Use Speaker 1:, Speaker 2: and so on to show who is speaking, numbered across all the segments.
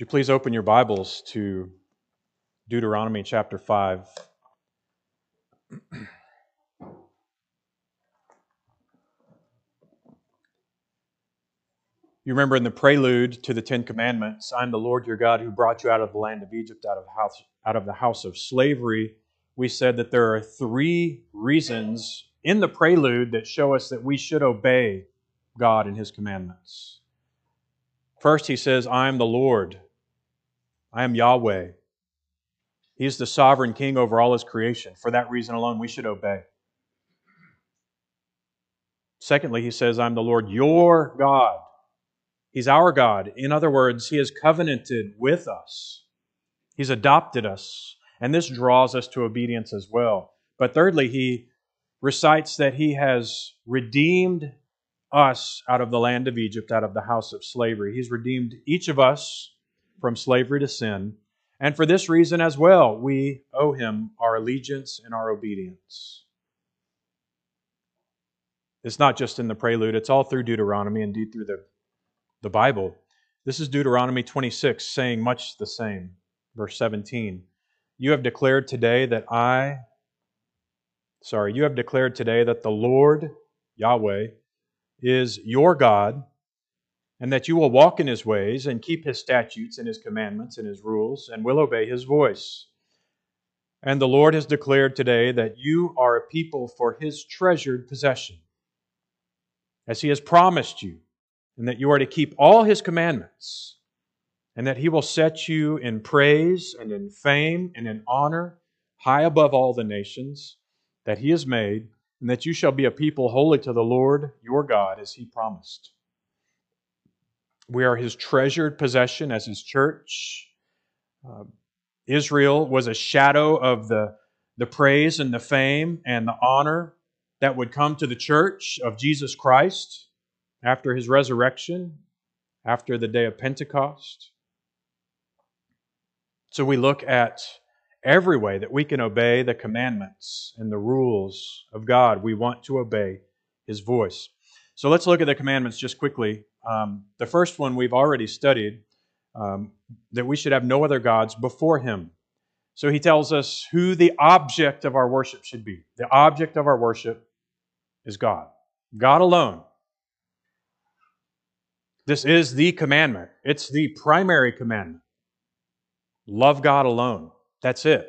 Speaker 1: you please open your Bibles to Deuteronomy chapter 5? You remember in the prelude to the Ten Commandments, I'm the Lord your God who brought you out of the land of Egypt, out of house, out of, the house of slavery. We said that there are three reasons in the prelude that show us that we should obey God and his commandments. First, he says, I am the Lord. I am Yahweh. He is the sovereign king over all his creation. For that reason alone, we should obey. Secondly, he says, I'm the Lord your God. He's our God. In other words, he has covenanted with us, he's adopted us, and this draws us to obedience as well. But thirdly, he recites that he has redeemed us out of the land of Egypt, out of the house of slavery. He's redeemed each of us from slavery to sin. And for this reason as well, we owe him our allegiance and our obedience. It's not just in the prelude, it's all through Deuteronomy, indeed through the, the Bible. This is Deuteronomy 26, saying much the same. Verse 17 You have declared today that I, sorry, you have declared today that the Lord, Yahweh, is your God, and that you will walk in his ways and keep his statutes and his commandments and his rules, and will obey his voice. And the Lord has declared today that you are a people for his treasured possession, as he has promised you, and that you are to keep all his commandments, and that he will set you in praise and in fame and in honor high above all the nations that he has made and that you shall be a people holy to the Lord your God, as he promised. We are his treasured possession as his church. Uh, Israel was a shadow of the, the praise and the fame and the honor that would come to the church of Jesus Christ after his resurrection, after the day of Pentecost. So we look at every way that we can obey the commandments and the rules of God. We want to obey His voice. So let's look at the commandments just quickly. Um, the first one we've already studied um, that we should have no other gods before Him. So he tells us who the object of our worship should be. The object of our worship is God, God alone. This is the commandment, it's the primary commandment. Love God alone. That's it.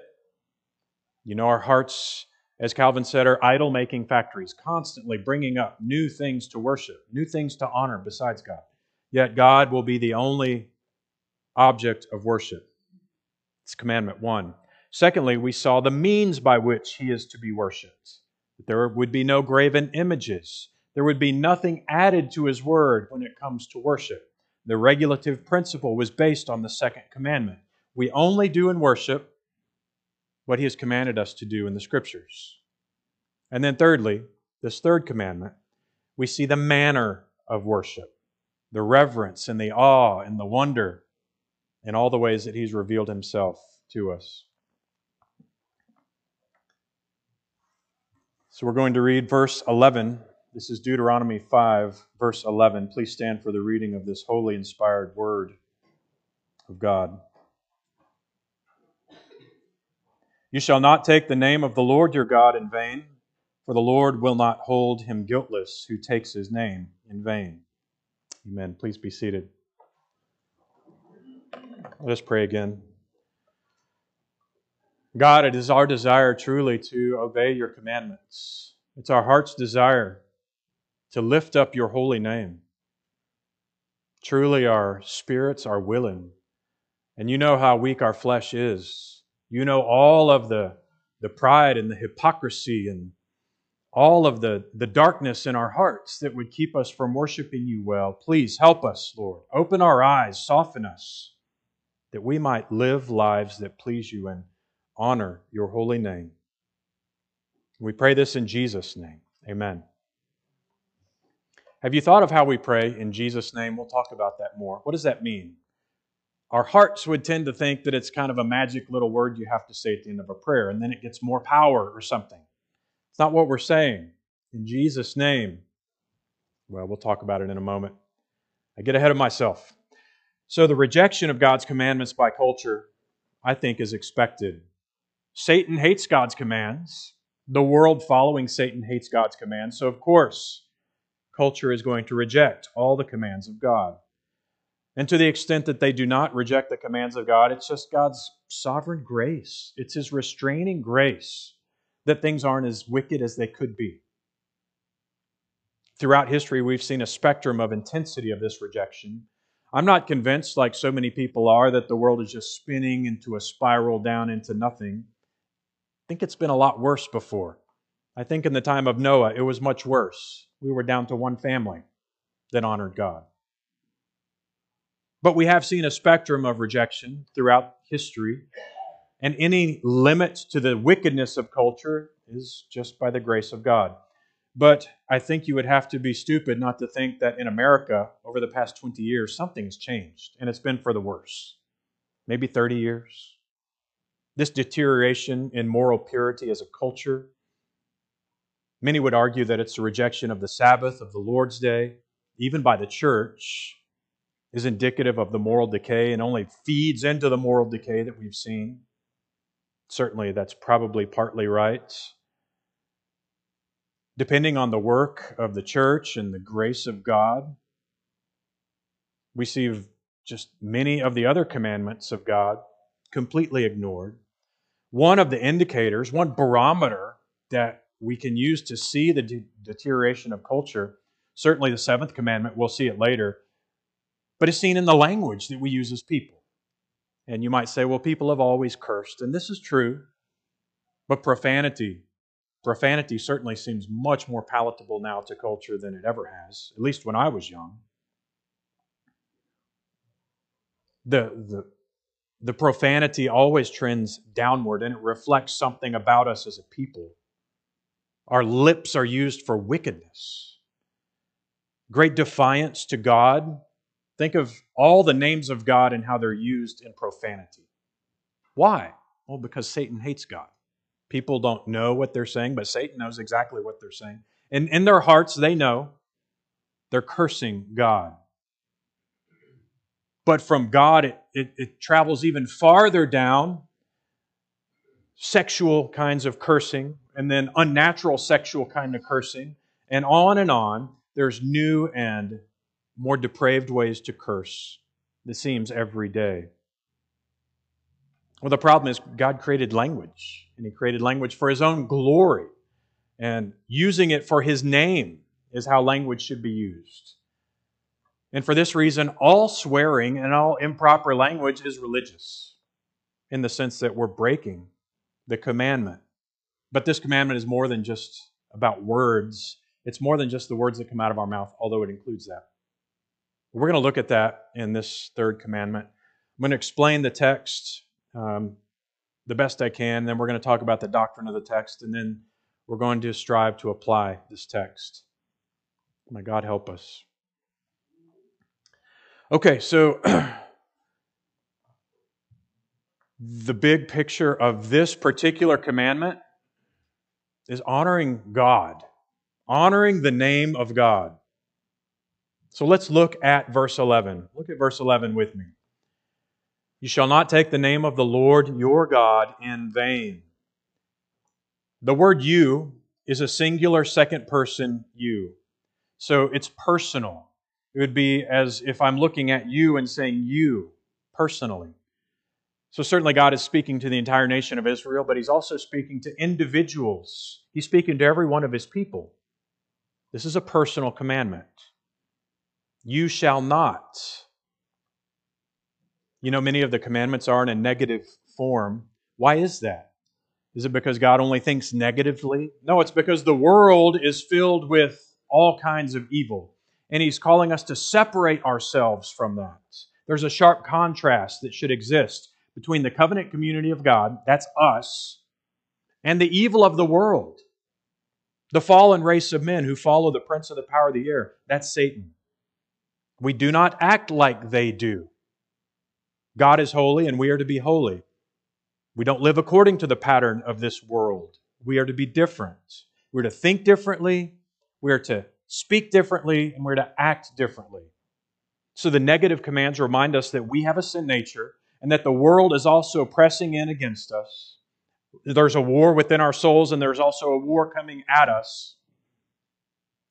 Speaker 1: You know, our hearts, as Calvin said, are idol making factories, constantly bringing up new things to worship, new things to honor besides God. Yet God will be the only object of worship. It's commandment one. Secondly, we saw the means by which he is to be worshiped. There would be no graven images. There would be nothing added to his word when it comes to worship. The regulative principle was based on the second commandment. We only do in worship what he has commanded us to do in the scriptures. And then, thirdly, this third commandment, we see the manner of worship, the reverence and the awe and the wonder in all the ways that he's revealed himself to us. So we're going to read verse 11. This is Deuteronomy 5, verse 11. Please stand for the reading of this holy, inspired word of God. You shall not take the name of the Lord your God in vain, for the Lord will not hold him guiltless who takes his name in vain. Amen. Please be seated. Let us pray again. God, it is our desire truly to obey your commandments. It's our heart's desire to lift up your holy name. Truly, our spirits are willing, and you know how weak our flesh is. You know all of the, the pride and the hypocrisy and all of the, the darkness in our hearts that would keep us from worshiping you well. Please help us, Lord. Open our eyes, soften us, that we might live lives that please you and honor your holy name. We pray this in Jesus' name. Amen. Have you thought of how we pray in Jesus' name? We'll talk about that more. What does that mean? Our hearts would tend to think that it's kind of a magic little word you have to say at the end of a prayer, and then it gets more power or something. It's not what we're saying. In Jesus' name. Well, we'll talk about it in a moment. I get ahead of myself. So the rejection of God's commandments by culture, I think, is expected. Satan hates God's commands. The world following Satan hates God's commands. So, of course, culture is going to reject all the commands of God. And to the extent that they do not reject the commands of God, it's just God's sovereign grace. It's His restraining grace that things aren't as wicked as they could be. Throughout history, we've seen a spectrum of intensity of this rejection. I'm not convinced, like so many people are, that the world is just spinning into a spiral down into nothing. I think it's been a lot worse before. I think in the time of Noah, it was much worse. We were down to one family that honored God. But we have seen a spectrum of rejection throughout history, and any limit to the wickedness of culture is just by the grace of God. But I think you would have to be stupid not to think that in America, over the past 20 years, something has changed, and it's been for the worse. Maybe 30 years. This deterioration in moral purity as a culture. Many would argue that it's a rejection of the Sabbath, of the Lord's Day, even by the church, is indicative of the moral decay and only feeds into the moral decay that we've seen. Certainly, that's probably partly right depending on the work of the church and the grace of God, we see just many of the other commandments of God completely ignored. One of the indicators, one barometer that we can use to see the de- deterioration of culture, certainly the seventh commandment, we'll see it later, but it's seen in the language that we use as people. And you might say, well, people have always cursed, and this is true, but profanity Profanity certainly seems much more palatable now to culture than it ever has, at least when I was young. The, the, the profanity always trends downward and it reflects something about us as a people. Our lips are used for wickedness. Great defiance to God. Think of all the names of God and how they're used in profanity. Why? Well, because Satan hates God. People don't know what they're saying, but Satan knows exactly what they're saying. And in their hearts, they know they're cursing God. But from God, it, it, it travels even farther down sexual kinds of cursing, and then unnatural sexual kind of cursing, and on and on. There's new and more depraved ways to curse, it seems, every day. Well, the problem is God created language, and He created language for His own glory. And using it for His name is how language should be used. And for this reason, all swearing and all improper language is religious in the sense that we're breaking the commandment. But this commandment is more than just about words, it's more than just the words that come out of our mouth, although it includes that. We're going to look at that in this third commandment. I'm going to explain the text um, the best I can. Then we're going to talk about the doctrine of the text, and then we're going to strive to apply this text. My God, help us. Okay, so the big picture of this particular commandment is honoring God, honoring the name of God. So let's look at verse 11. Look at verse 11 with me. You shall not take the name of the Lord your God in vain. The word you is a singular second person you. So it's personal. It would be as if I'm looking at you and saying you personally. So certainly God is speaking to the entire nation of Israel, but he's also speaking to individuals. He's speaking to every one of his people. This is a personal commandment. You shall not. You know, many of the commandments are in a negative form. Why is that? Is it because God only thinks negatively? No, it's because the world is filled with all kinds of evil. And He's calling us to separate ourselves from that. There's a sharp contrast that should exist between the covenant community of God, that's us, and the evil of the world. The fallen race of men who follow the prince of the power of the air, that's Satan. We do not act like they do. God is holy and we are to be holy. We don't live according to the pattern of this world. We are to be different. We're to think differently, we're to speak differently, and we're to act differently. So the negative commands remind us that we have a sin nature and that the world is also pressing in against us. There's a war within our souls, and there's also a war coming at us.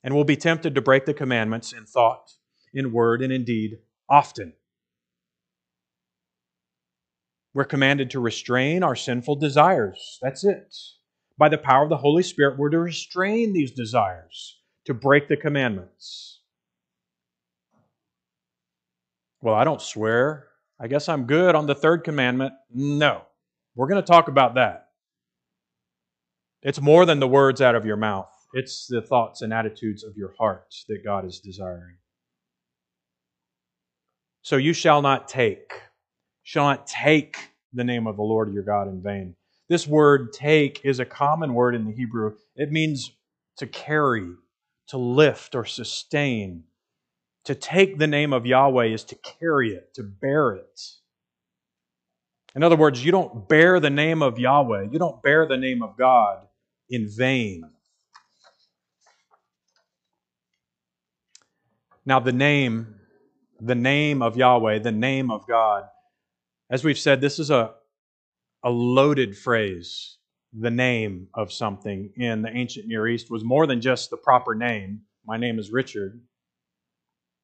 Speaker 1: And we'll be tempted to break the commandments in thought, in word, and in deed often. We're commanded to restrain our sinful desires. That's it. By the power of the Holy Spirit, we're to restrain these desires, to break the commandments. Well, I don't swear. I guess I'm good on the third commandment. No. We're going to talk about that. It's more than the words out of your mouth, it's the thoughts and attitudes of your heart that God is desiring. So you shall not take, shall not take the name of the Lord your God in vain. This word take is a common word in the Hebrew. It means to carry, to lift, or sustain. To take the name of Yahweh is to carry it, to bear it. In other words, you don't bear the name of Yahweh, you don't bear the name of God in vain. Now, the name, the name of Yahweh, the name of God, as we've said, this is a, a loaded phrase. The name of something in the ancient Near East was more than just the proper name. My name is Richard.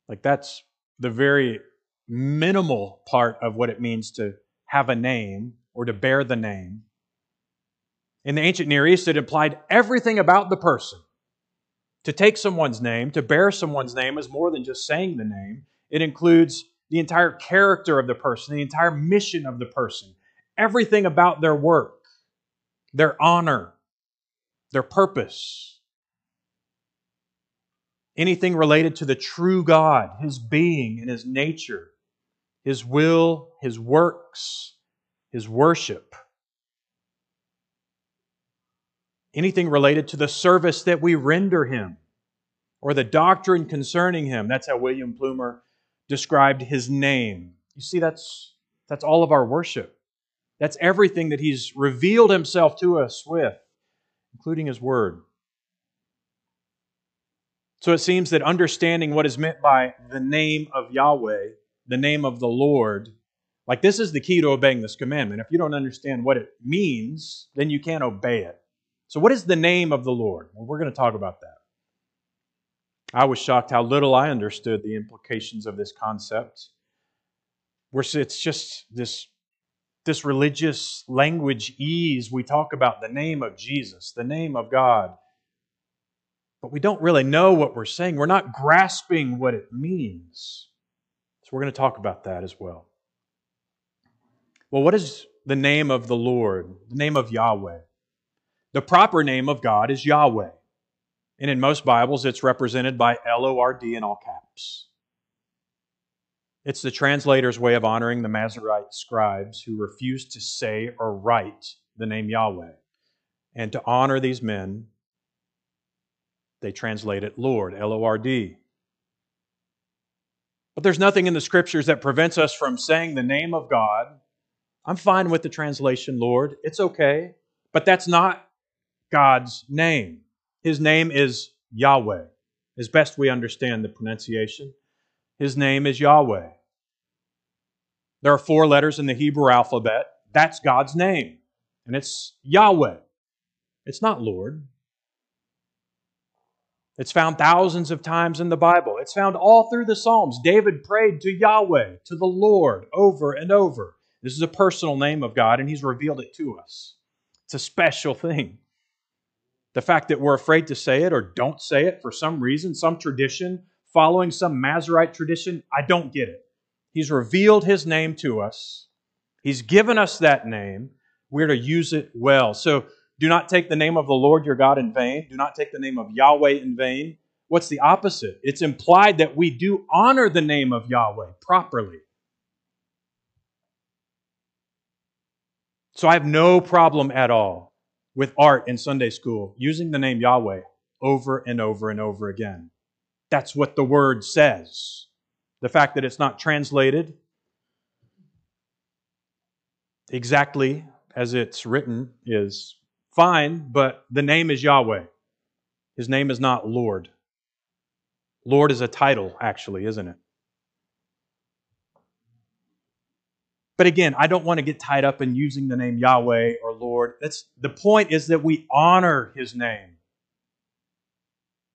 Speaker 1: Like, that's the very minimal part of what it means to have a name or to bear the name. In the ancient Near East, it implied everything about the person. To take someone's name, to bear someone's name, is more than just saying the name. It includes the entire character of the person, the entire mission of the person, everything about their work, their honor, their purpose. Anything related to the true God, His being and His nature, His will, His works, His worship. anything related to the service that we render him or the doctrine concerning him. That's how William Plumer described his name. You see, that's, that's all of our worship. That's everything that he's revealed himself to us with, including his word. So it seems that understanding what is meant by the name of Yahweh, the name of the Lord, like this is the key to obeying this commandment. If you don't understand what it means, then you can't obey it. So, what is the name of the Lord? Well, we're going to talk about that. I was shocked how little I understood the implications of this concept. Where it's just this, this religious language ease. We talk about the name of Jesus, the name of God, but we don't really know what we're saying. We're not grasping what it means. So, we're going to talk about that as well. Well, what is the name of the Lord, the name of Yahweh? The proper name of God is Yahweh. And in most Bibles, it's represented by L O R D in all caps. It's the translator's way of honoring the Masorete scribes who refused to say or write the name Yahweh. And to honor these men, they translate it Lord, L O R D. But there's nothing in the scriptures that prevents us from saying the name of God. I'm fine with the translation Lord. It's okay. But that's not God's name. His name is Yahweh, as best we understand the pronunciation. His name is Yahweh. There are four letters in the Hebrew alphabet. That's God's name, and it's Yahweh. It's not Lord. It's found thousands of times in the Bible. It's found all through the Psalms. David prayed to Yahweh, to the Lord, over and over. This is a personal name of God, and He's revealed it to us. It's a special thing. The fact that we're afraid to say it or don't say it for some reason, some tradition, following some Masorete tradition, I don't get it. He's revealed his name to us. He's given us that name. We're to use it well. So do not take the name of the Lord your God in vain. Do not take the name of Yahweh in vain. What's the opposite? It's implied that we do honor the name of Yahweh properly. So I have no problem at all with art in Sunday school, using the name Yahweh over and over and over again. That's what the word says. The fact that it's not translated exactly as it's written is fine, but the name is Yahweh. His name is not Lord. Lord is a title, actually, isn't it? But again, I don't want to get tied up in using the name Yahweh or Lord. That's the point is that we honor his name.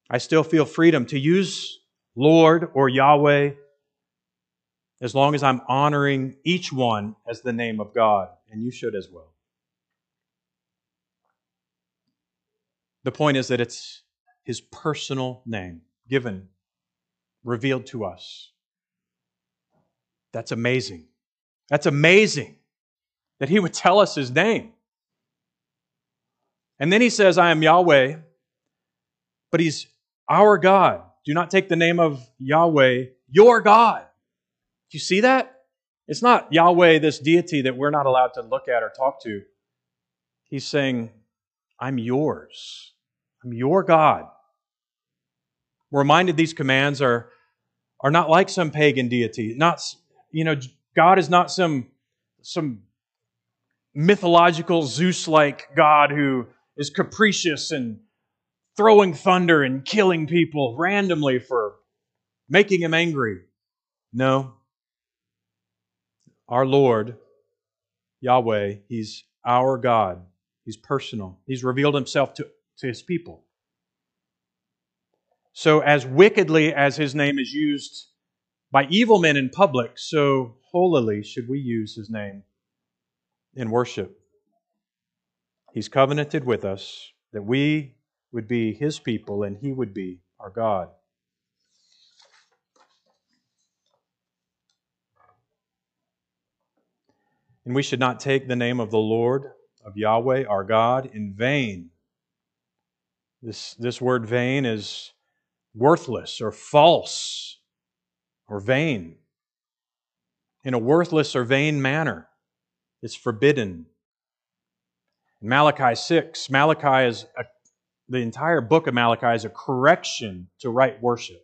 Speaker 1: I still feel freedom to use Lord or Yahweh as long as I'm honoring each one as the name of God, and you should as well. The point is that it's his personal name given, revealed to us. That's amazing. That's amazing that he would tell us his name. And then he says, I am Yahweh, but he's our God. Do not take the name of Yahweh, your God. Do you see that? It's not Yahweh, this deity that we're not allowed to look at or talk to. He's saying, I'm yours. I'm your God. We're reminded these commands are, are not like some pagan deity. Not, you know, God is not some, some mythological Zeus like God who is capricious and throwing thunder and killing people randomly for making him angry. No. Our Lord, Yahweh, He's our God. He's personal. He's revealed Himself to, to His people. So, as wickedly as His name is used by evil men in public, so holily should we use His name in worship. He's covenanted with us that we would be his people and he would be our God. And we should not take the name of the Lord, of Yahweh, our God, in vain. This, this word vain is worthless or false or vain. In a worthless or vain manner. is forbidden. Malachi 6, Malachi is a the entire book of Malachi is a correction to right worship.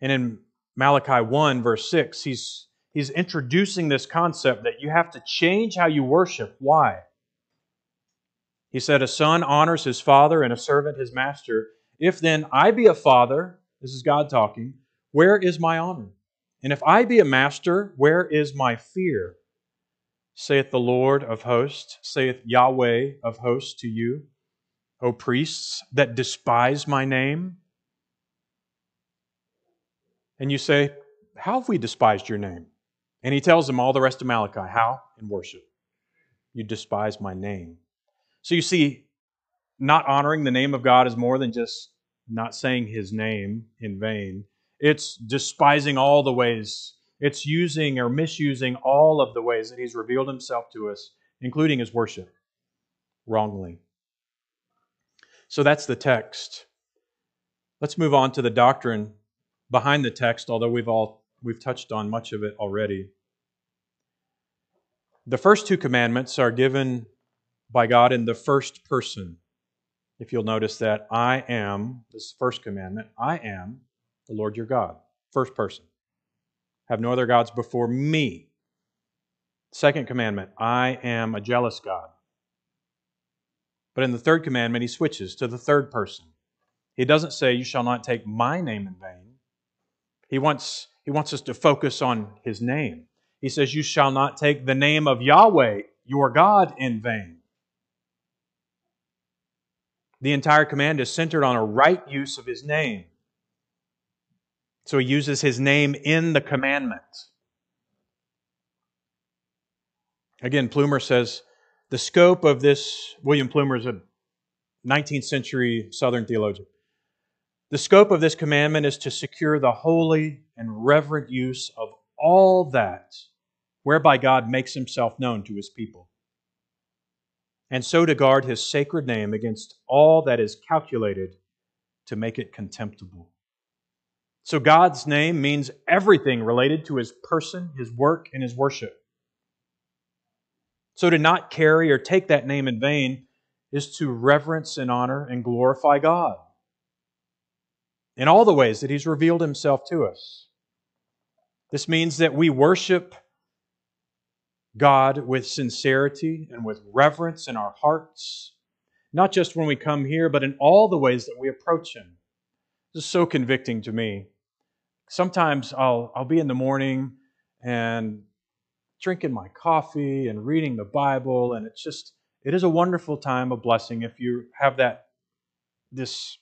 Speaker 1: And in Malachi 1, verse 6, he's, he's introducing this concept that you have to change how you worship. Why? He said, A son honors his father and a servant his master. If then I be a father, this is God talking, where is my honor? And if I be a master, where is my fear? Saith the Lord of hosts, saith Yahweh of hosts to you. O priests that despise my name? And you say, How have we despised your name? And he tells them all the rest of Malachi. How? In worship. You despise my name. So you see, not honoring the name of God is more than just not saying his name in vain. It's despising all the ways, it's using or misusing all of the ways that he's revealed himself to us, including his worship, wrongly. So that's the text. Let's move on to the doctrine behind the text, although we've all we've touched on much of it already. The first two commandments are given by God in the first person. If you'll notice that I am, this first commandment, I am the Lord your God. First person. Have no other gods before me. Second commandment, I am a jealous God. But in the third commandment, he switches to the third person. He doesn't say, You shall not take my name in vain. He wants, he wants us to focus on his name. He says, You shall not take the name of Yahweh, your God, in vain. The entire command is centered on a right use of his name. So he uses his name in the commandment. Again, Plumer says, the scope of this, William Plumer is a 19th century Southern theologian. The scope of this commandment is to secure the holy and reverent use of all that whereby God makes himself known to his people, and so to guard his sacred name against all that is calculated to make it contemptible. So God's name means everything related to his person, his work, and his worship. So to not carry or take that name in vain is to reverence and honor and glorify God in all the ways that He's revealed Himself to us. This means that we worship God with sincerity and with reverence in our hearts, not just when we come here, but in all the ways that we approach Him. This is so convicting to me. Sometimes I'll, I'll be in the morning and drinking my coffee and reading the Bible, and it's just, it is a wonderful time a blessing if you have that, this,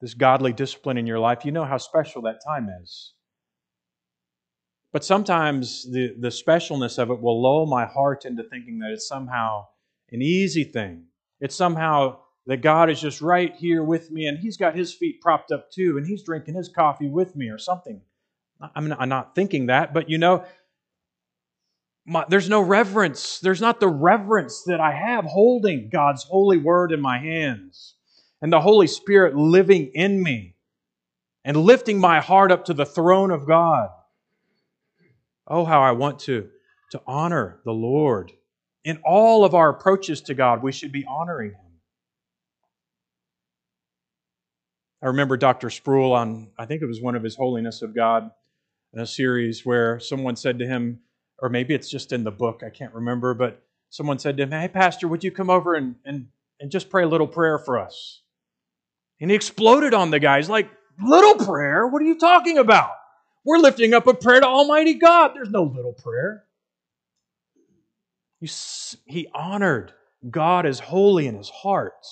Speaker 1: this godly discipline in your life. You know how special that time is. But sometimes the, the specialness of it will lull my heart into thinking that it's somehow an easy thing. It's somehow that God is just right here with me and He's got His feet propped up too and He's drinking His coffee with me or something. I'm not, I'm not thinking that, but you know, my, there's no reverence. There's not the reverence that I have holding God's holy word in my hands and the Holy Spirit living in me and lifting my heart up to the throne of God. Oh, how I want to, to honor the Lord. In all of our approaches to God, we should be honoring Him. I remember Dr. Sproul on, I think it was one of His Holiness of God, in a series where someone said to him, or maybe it's just in the book, I can't remember, but someone said to him, Hey, Pastor, would you come over and, and, and just pray a little prayer for us? And he exploded on the guy. He's like, Little prayer? What are you talking about? We're lifting up a prayer to Almighty God. There's no little prayer. He honored God as holy in his heart.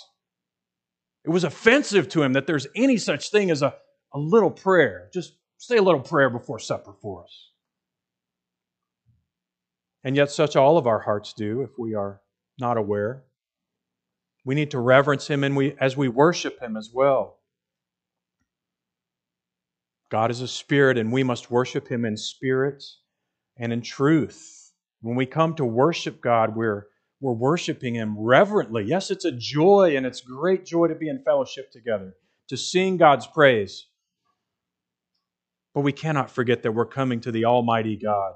Speaker 1: It was offensive to him that there's any such thing as a, a little prayer. Just say a little prayer before supper for us. And yet, such all of our hearts do if we are not aware. We need to reverence Him and we, as we worship Him as well. God is a spirit, and we must worship Him in spirit and in truth. When we come to worship God, we're, we're worshiping Him reverently. Yes, it's a joy, and it's great joy to be in fellowship together, to sing God's praise. But we cannot forget that we're coming to the Almighty God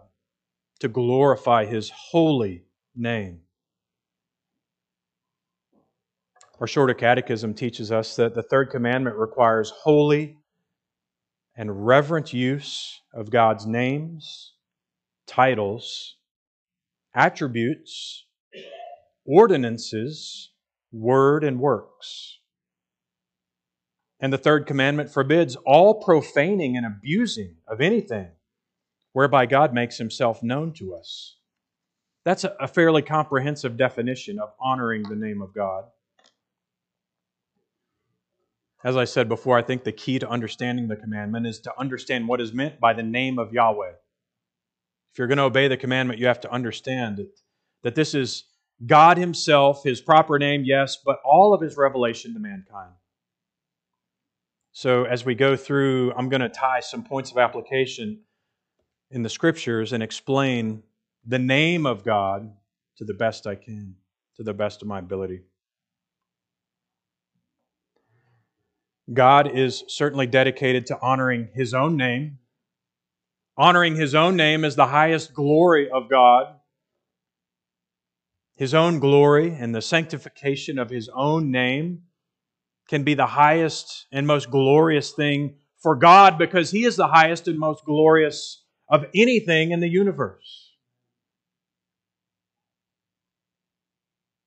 Speaker 1: to glorify His holy name. Our shorter catechism teaches us that the third commandment requires holy and reverent use of God's names, titles, attributes, ordinances, word, and works. And the third commandment forbids all profaning and abusing of anything whereby God makes himself known to us. That's a fairly comprehensive definition of honoring the name of God. As I said before, I think the key to understanding the commandment is to understand what is meant by the name of Yahweh. If you're going to obey the commandment, you have to understand that, that this is God Himself, His proper name, yes, but all of His revelation to mankind. So, as we go through, I'm going to tie some points of application in the scriptures and explain the name of God to the best I can, to the best of my ability. God is certainly dedicated to honoring His own name. Honoring His own name is the highest glory of God. His own glory and the sanctification of His own name can be the highest and most glorious thing for God because He is the highest and most glorious of anything in the universe.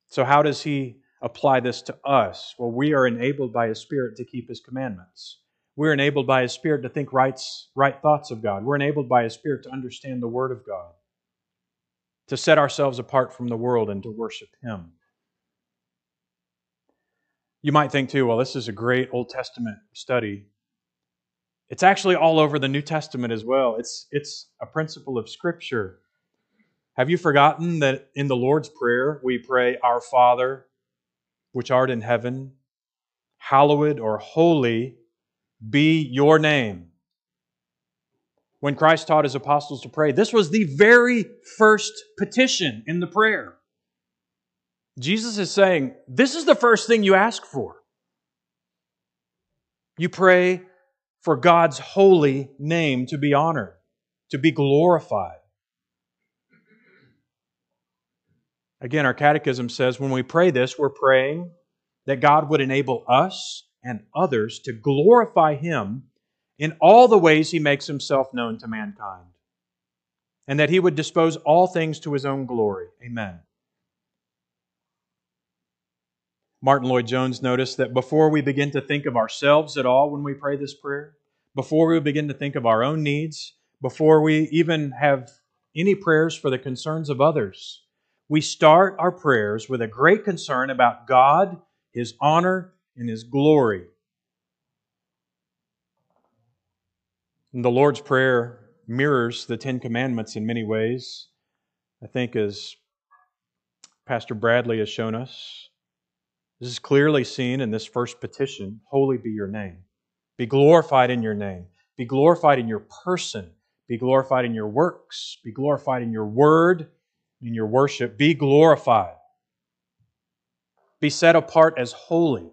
Speaker 1: So, how does He apply this to us? Well, we are enabled by His Spirit to keep His commandments. We're enabled by His Spirit to think rights, right thoughts of God. We're enabled by His Spirit to understand the Word of God, to set ourselves apart from the world and to worship Him. You might think, too, well, this is a great Old Testament study. It's actually all over the New Testament as well. It's, it's a principle of Scripture. Have you forgotten that in the Lord's Prayer we pray, Our Father, which art in heaven, hallowed or holy be your name? When Christ taught his apostles to pray, this was the very first petition in the prayer. Jesus is saying, This is the first thing you ask for. You pray for God's holy name to be honored, to be glorified. Again, our catechism says when we pray this, we're praying that God would enable us and others to glorify Him in all the ways He makes Himself known to mankind, and that He would dispose all things to His own glory. Amen. Martyn Lloyd-Jones noticed that before we begin to think of ourselves at all when we pray this prayer, before we begin to think of our own needs, before we even have any prayers for the concerns of others. We start our prayers with a great concern about God, His honor, and His glory. And the Lord's Prayer mirrors the Ten Commandments in many ways. I think, as Pastor Bradley has shown us, this is clearly seen in this first petition Holy be your name. Be glorified in your name. Be glorified in your person. Be glorified in your works. Be glorified in your word, in your worship. Be glorified. Be set apart as holy.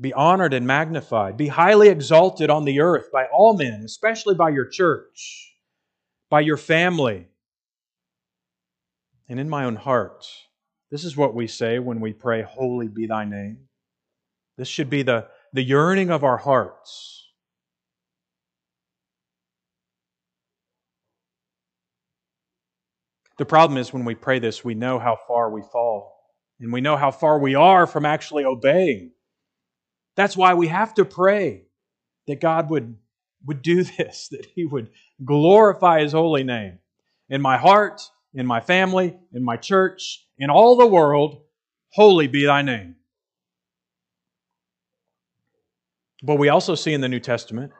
Speaker 1: Be honored and magnified. Be highly exalted on the earth by all men, especially by your church, by your family, and in my own heart. This is what we say when we pray, Holy be thy name. This should be the, the yearning of our hearts. The problem is when we pray this, we know how far we fall, and we know how far we are from actually obeying. That's why we have to pray that God would, would do this, that He would glorify His holy name in my heart, in my family, in my church, in all the world. Holy be thy name. But we also see in the New Testament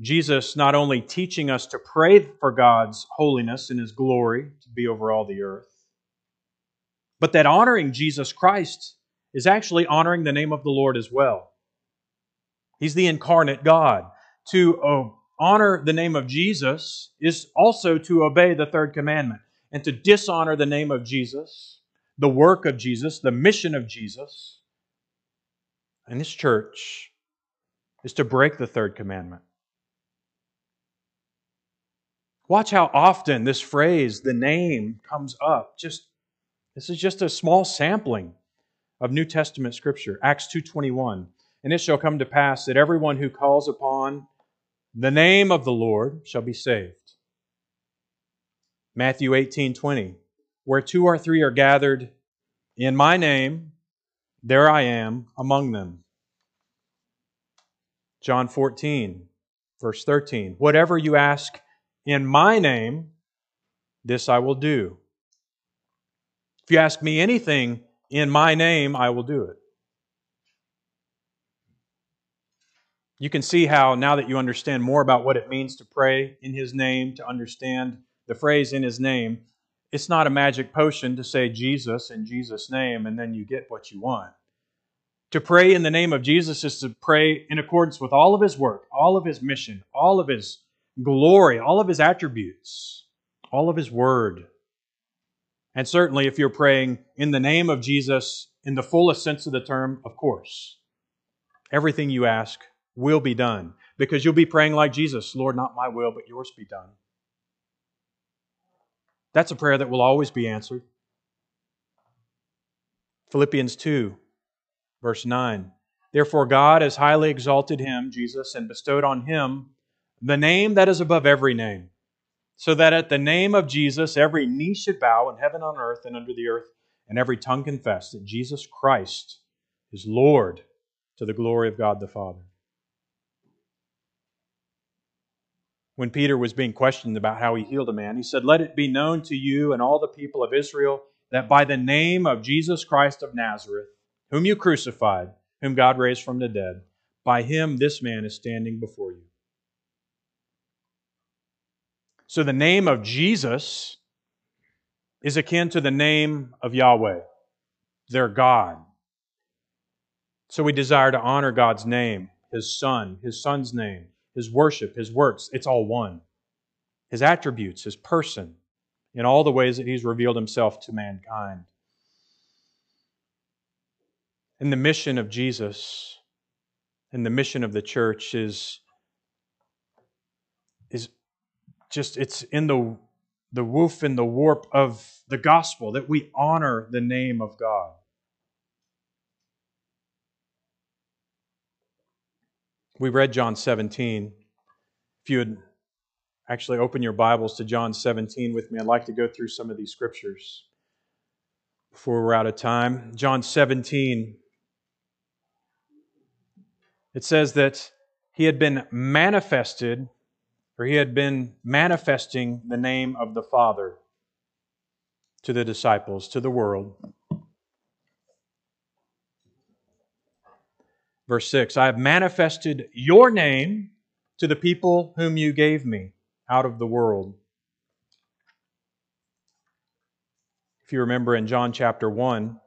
Speaker 1: Jesus not only teaching us to pray for God's holiness and his glory to be over all the earth, but that honoring Jesus Christ is actually honoring the name of the Lord as well. He's the incarnate God. To uh, honor the name of Jesus is also to obey the third commandment. And to dishonor the name of Jesus, the work of Jesus, the mission of Jesus, and this church is to break the third commandment. Watch how often this phrase, the name, comes up. Just this is just a small sampling of New Testament scripture. Acts 2:21. And it shall come to pass that everyone who calls upon the name of the Lord shall be saved. Matthew 18:20. Where two or three are gathered in my name, there I am among them. John 14, verse 13. Whatever you ask in my name, this I will do. If you ask me anything in my name, I will do it. You can see how, now that you understand more about what it means to pray in His name, to understand the phrase in His name, it's not a magic potion to say Jesus in Jesus' name and then you get what you want. To pray in the name of Jesus is to pray in accordance with all of His work, all of His mission, all of His glory, all of his attributes, all of his word. And certainly, if you're praying in the name of Jesus, in the fullest sense of the term, of course, everything you ask will be done because you'll be praying like Jesus Lord, not my will, but yours be done. That's a prayer that will always be answered. Philippians 2, verse 9. Therefore, God has highly exalted him, Jesus, and bestowed on him the name that is above every name, so that at the name of Jesus every knee should bow in heaven, on earth, and under the earth, and every tongue confess that Jesus Christ is Lord to the glory of God the Father. When Peter was being questioned about how he healed a man, he said, Let it be known to you and all the people of Israel that by the name of Jesus Christ of Nazareth, whom you crucified, whom God raised from the dead, by him this man is standing before you. So the name of Jesus is akin to the name of Yahweh, their God. So we desire to honor God's name, His Son, His Son's name, His worship, His works. It's all one. His attributes, His person, in all the ways that He's revealed Himself to mankind. And the mission of Jesus and the mission of the church is, is just it's in the the woof and the warp of the gospel that we honor the name of God. We read John 17. If you would actually open your Bibles to John 17 with me, I'd like to go through some of these scriptures before we're out of time. John 17. It says that he had been manifested or he had been manifesting the name of the Father to the disciples, to the world. Verse 6 I have manifested your name to the people whom you gave me out of the world. If you remember in John chapter 1,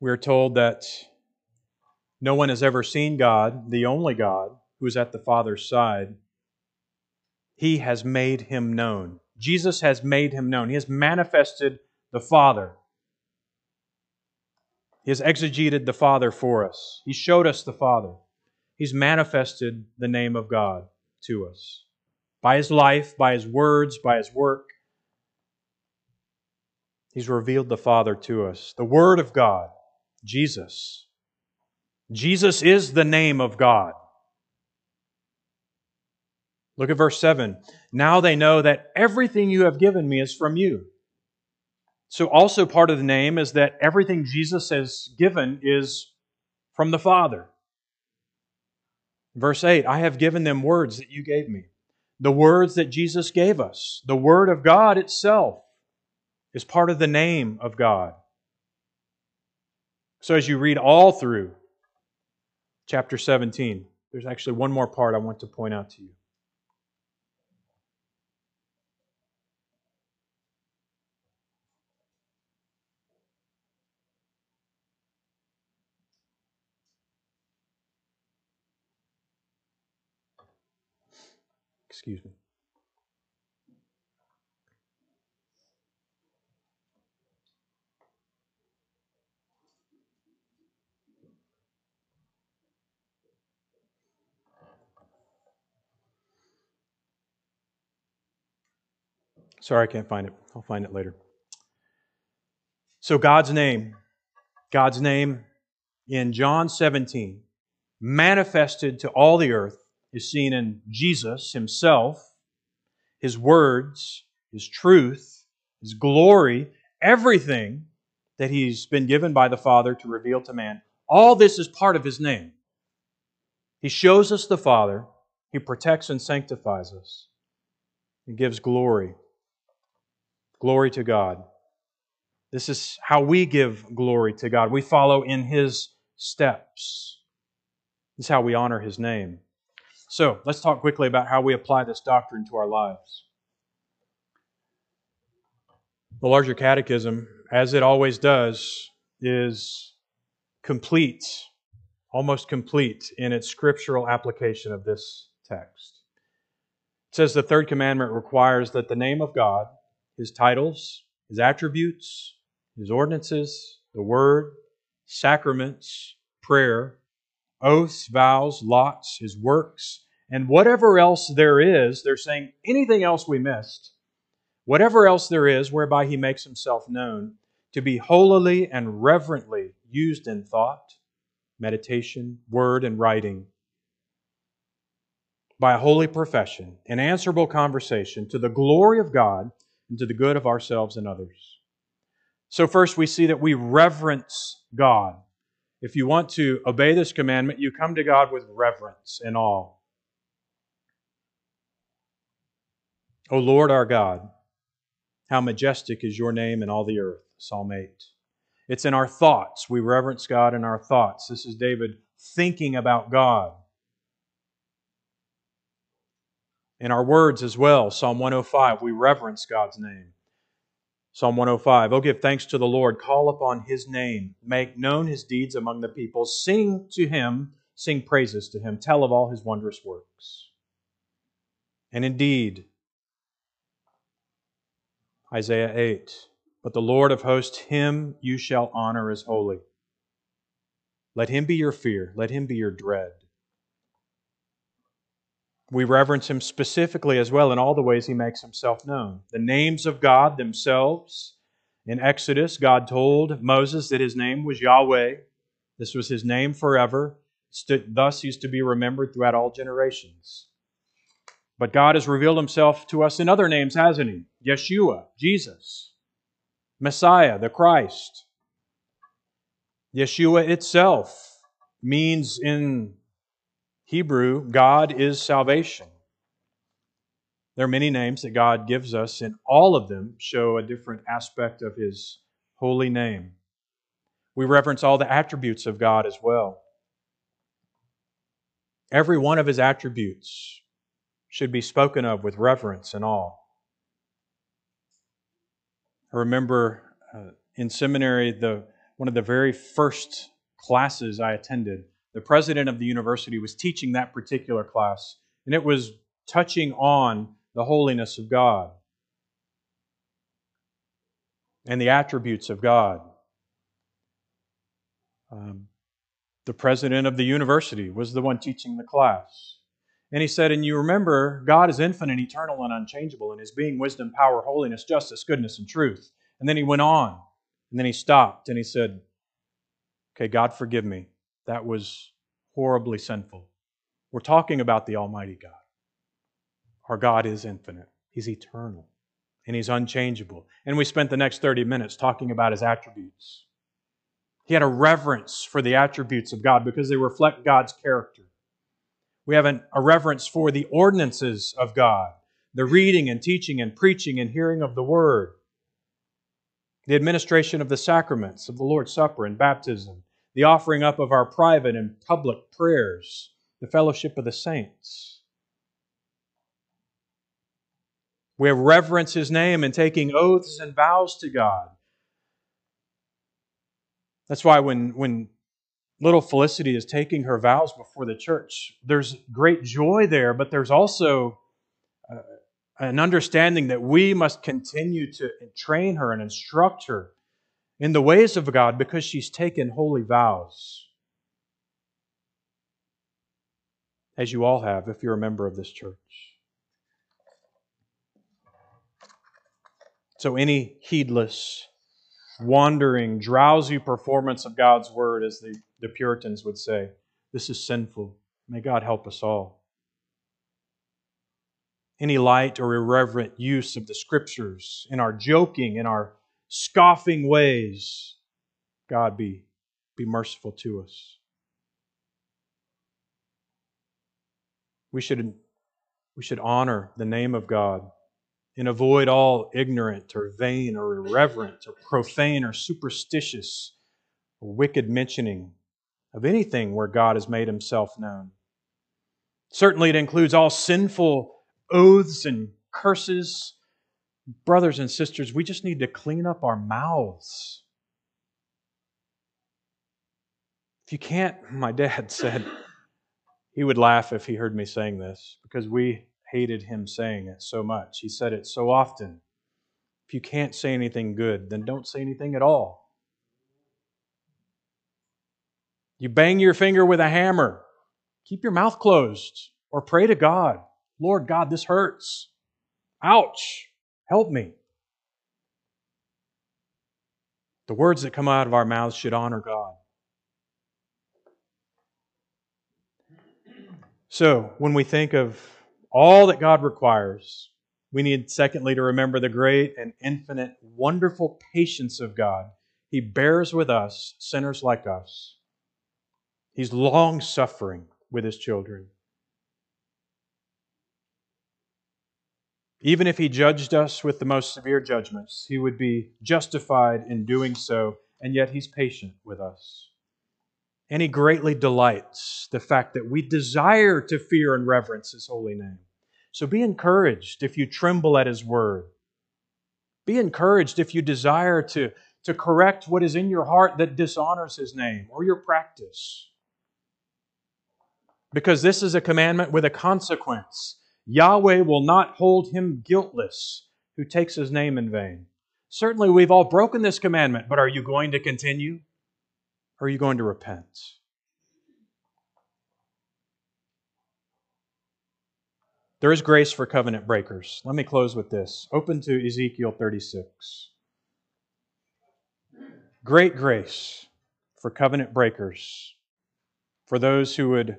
Speaker 1: we're told that no one has ever seen God, the only God, who is at the Father's side. He has made him known. Jesus has made him known. He has manifested the Father. He has exegeted the Father for us. He showed us the Father. He's manifested the name of God to us by his life, by his words, by his work. He's revealed the Father to us. The Word of God, Jesus. Jesus is the name of God. Look at verse 7. Now they know that everything you have given me is from you. So, also part of the name is that everything Jesus has given is from the Father. Verse 8 I have given them words that you gave me. The words that Jesus gave us, the Word of God itself, is part of the name of God. So, as you read all through chapter 17, there's actually one more part I want to point out to you. Excuse me. Sorry, I can't find it. I'll find it later. So, God's name, God's name in John 17, manifested to all the earth is seen in Jesus himself, his words, his truth, his glory, everything that he's been given by the Father to reveal to man. All this is part of his name. He shows us the Father, he protects and sanctifies us, he gives glory. Glory to God. This is how we give glory to God. We follow in his steps. This is how we honor his name. So let's talk quickly about how we apply this doctrine to our lives. The larger catechism, as it always does, is complete, almost complete in its scriptural application of this text. It says the third commandment requires that the name of God, his titles, his attributes, his ordinances, the word, sacraments, prayer, oaths, vows, lots, his works, and whatever else there is, they're saying anything else we missed, whatever else there is whereby he makes himself known, to be holily and reverently used in thought, meditation, word, and writing, by a holy profession, an answerable conversation to the glory of God and to the good of ourselves and others. So, first, we see that we reverence God. If you want to obey this commandment, you come to God with reverence and awe. O Lord our God, how majestic is your name in all the earth. Psalm 8. It's in our thoughts. We reverence God in our thoughts. This is David thinking about God. In our words as well, Psalm 105, we reverence God's name. Psalm 105, Oh, give thanks to the Lord, call upon his name, make known his deeds among the people, sing to him, sing praises to him, tell of all his wondrous works. And indeed, Isaiah 8. But the Lord of hosts, him you shall honor as holy. Let him be your fear, let him be your dread. We reverence him specifically as well in all the ways he makes himself known. The names of God themselves. In Exodus, God told Moses that his name was Yahweh. This was his name forever. Thus, he's to be remembered throughout all generations. But God has revealed himself to us in other names, hasn't he? Yeshua, Jesus, Messiah, the Christ. Yeshua itself means in Hebrew, God is salvation. There are many names that God gives us, and all of them show a different aspect of His holy name. We reverence all the attributes of God as well. Every one of His attributes should be spoken of with reverence and awe. I remember uh, in seminary, the, one of the very first classes I attended, the president of the university was teaching that particular class, and it was touching on the holiness of God and the attributes of God. Um, the president of the university was the one teaching the class. And he said, And you remember, God is infinite, eternal, and unchangeable in his being, wisdom, power, holiness, justice, goodness, and truth. And then he went on, and then he stopped, and he said, Okay, God, forgive me. That was horribly sinful. We're talking about the Almighty God. Our God is infinite, He's eternal, and He's unchangeable. And we spent the next 30 minutes talking about His attributes. He had a reverence for the attributes of God because they reflect God's character. We have an, a reverence for the ordinances of God, the reading and teaching and preaching and hearing of the Word, the administration of the sacraments of the Lord's Supper and baptism, the offering up of our private and public prayers, the fellowship of the saints. We have reverence His name in taking oaths and vows to God. That's why when, when little Felicity is taking her vows before the church, there's great joy there, but there's also uh, an understanding that we must continue to train her and instruct her in the ways of God because she's taken holy vows. As you all have, if you're a member of this church. So, any heedless, wandering, drowsy performance of God's word, is the, the Puritans would say, this is sinful. May God help us all. Any light or irreverent use of the scriptures in our joking, in our scoffing ways, God be, be merciful to us. We should, we should honor the name of God and avoid all ignorant or vain or irreverent or profane or superstitious or wicked mentioning of anything where God has made himself known. Certainly, it includes all sinful oaths and curses. Brothers and sisters, we just need to clean up our mouths. If you can't, my dad said he would laugh if he heard me saying this because we hated him saying it so much. He said it so often. If you can't say anything good, then don't say anything at all. You bang your finger with a hammer, keep your mouth closed or pray to God. Lord God, this hurts. Ouch. Help me. The words that come out of our mouths should honor God. So, when we think of all that God requires, we need, secondly, to remember the great and infinite, wonderful patience of God. He bears with us, sinners like us. He's long suffering with his children. Even if he judged us with the most severe judgments, he would be justified in doing so, and yet he's patient with us. And he greatly delights the fact that we desire to fear and reverence his holy name. So be encouraged if you tremble at his word. Be encouraged if you desire to, to correct what is in your heart that dishonors his name or your practice. Because this is a commandment with a consequence. Yahweh will not hold him guiltless who takes his name in vain. Certainly, we've all broken this commandment, but are you going to continue? Or are you going to repent? There is grace for covenant breakers. Let me close with this. Open to Ezekiel 36. Great grace for covenant breakers, for those who would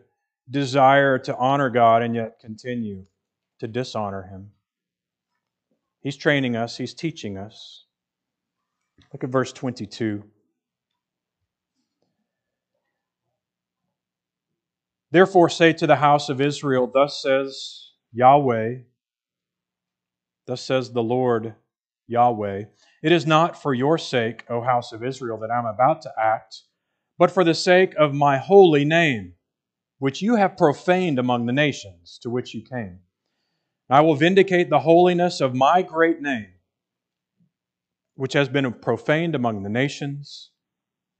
Speaker 1: desire to honor God and yet continue to dishonor Him. He's training us, He's teaching us. Look at verse 22. Therefore, say to the house of Israel, Thus says Yahweh, thus says the Lord Yahweh, It is not for your sake, O house of Israel, that I am about to act, but for the sake of my holy name, which you have profaned among the nations to which you came. I will vindicate the holiness of my great name, which has been profaned among the nations,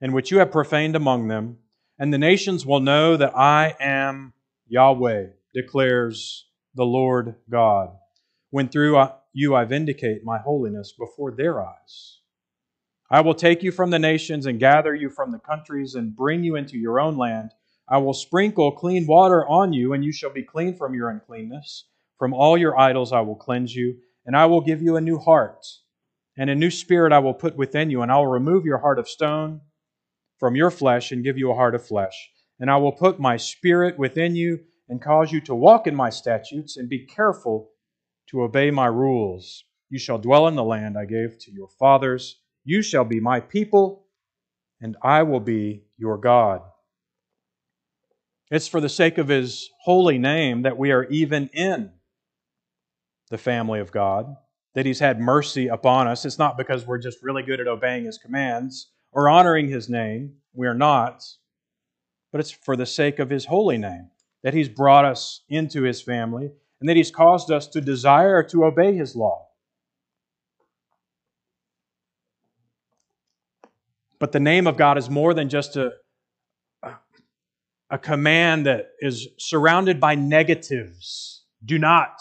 Speaker 1: and which you have profaned among them and the nations will know that I am Yahweh, declares the Lord God, when through uh, you I vindicate my holiness before their eyes. I will take you from the nations and gather you from the countries and bring you into your own land. I will sprinkle clean water on you, and you shall be clean from your uncleanness. From all your idols I will cleanse you, and I will give you a new heart, and a new spirit I will put within you, and I will remove your heart of stone from your flesh and give you a heart of flesh. And I will put my spirit within you and cause you to walk in my statutes and be careful to obey my rules. You shall dwell in the land I gave to your fathers. You shall be my people, and I will be your God. It's for the sake of his holy name that we are even in the family of God, that he's had mercy upon us. It's not because we're just really good at obeying his commands or honoring his name. We are not. But it's for the sake of his holy name that he's brought us into his family and that he's caused us to desire to obey his law. But the name of God is more than just a, a command that is surrounded by negatives. Do not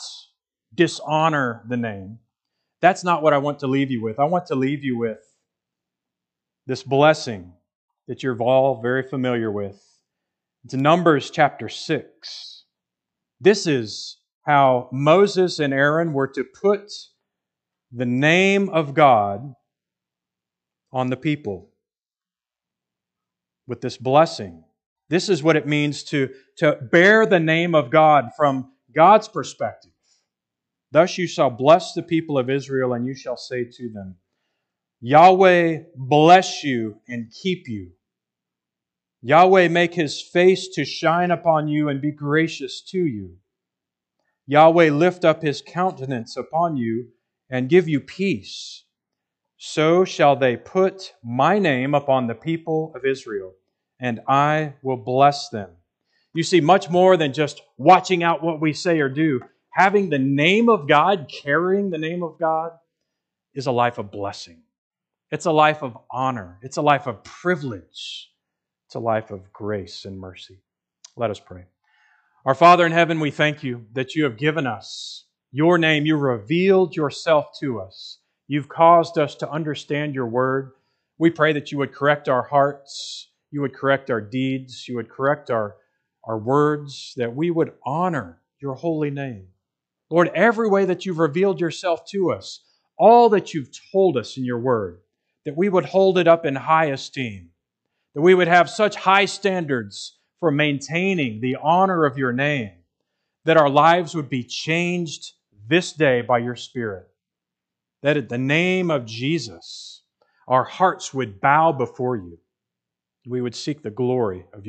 Speaker 1: dishonor the name. That's not what I want to leave you with. I want to leave you with this blessing that you're all very familiar with. It's Numbers chapter 6. This is how Moses and Aaron were to put the name of God on the people with this blessing. This is what it means to, to bear the name of God from God's perspective. Thus you shall bless the people of Israel, and you shall say to them, Yahweh bless you and keep you. Yahweh make his face to shine upon you and be gracious to you. Yahweh lift up his countenance upon you and give you peace. So shall they put my name upon the people of Israel, and I will bless them. You see, much more than just watching out what we say or do, having the name of God, carrying the name of God, is a life of blessing. It's a life of honor. It's a life of privilege. It's a life of grace and mercy. Let us pray. Our Father in heaven, we thank you that you have given us your name. You revealed yourself to us. You've caused us to understand your word. We pray that you would correct our hearts, you would correct our deeds, you would correct our, our words, that we would honor your holy name. Lord, every way that you've revealed yourself to us, all that you've told us in your word, that we would hold it up in high esteem, that we would have such high standards for maintaining the honor of your name, that our lives would be changed this day by your Spirit, that at the name of Jesus, our hearts would bow before you. We would seek the glory of.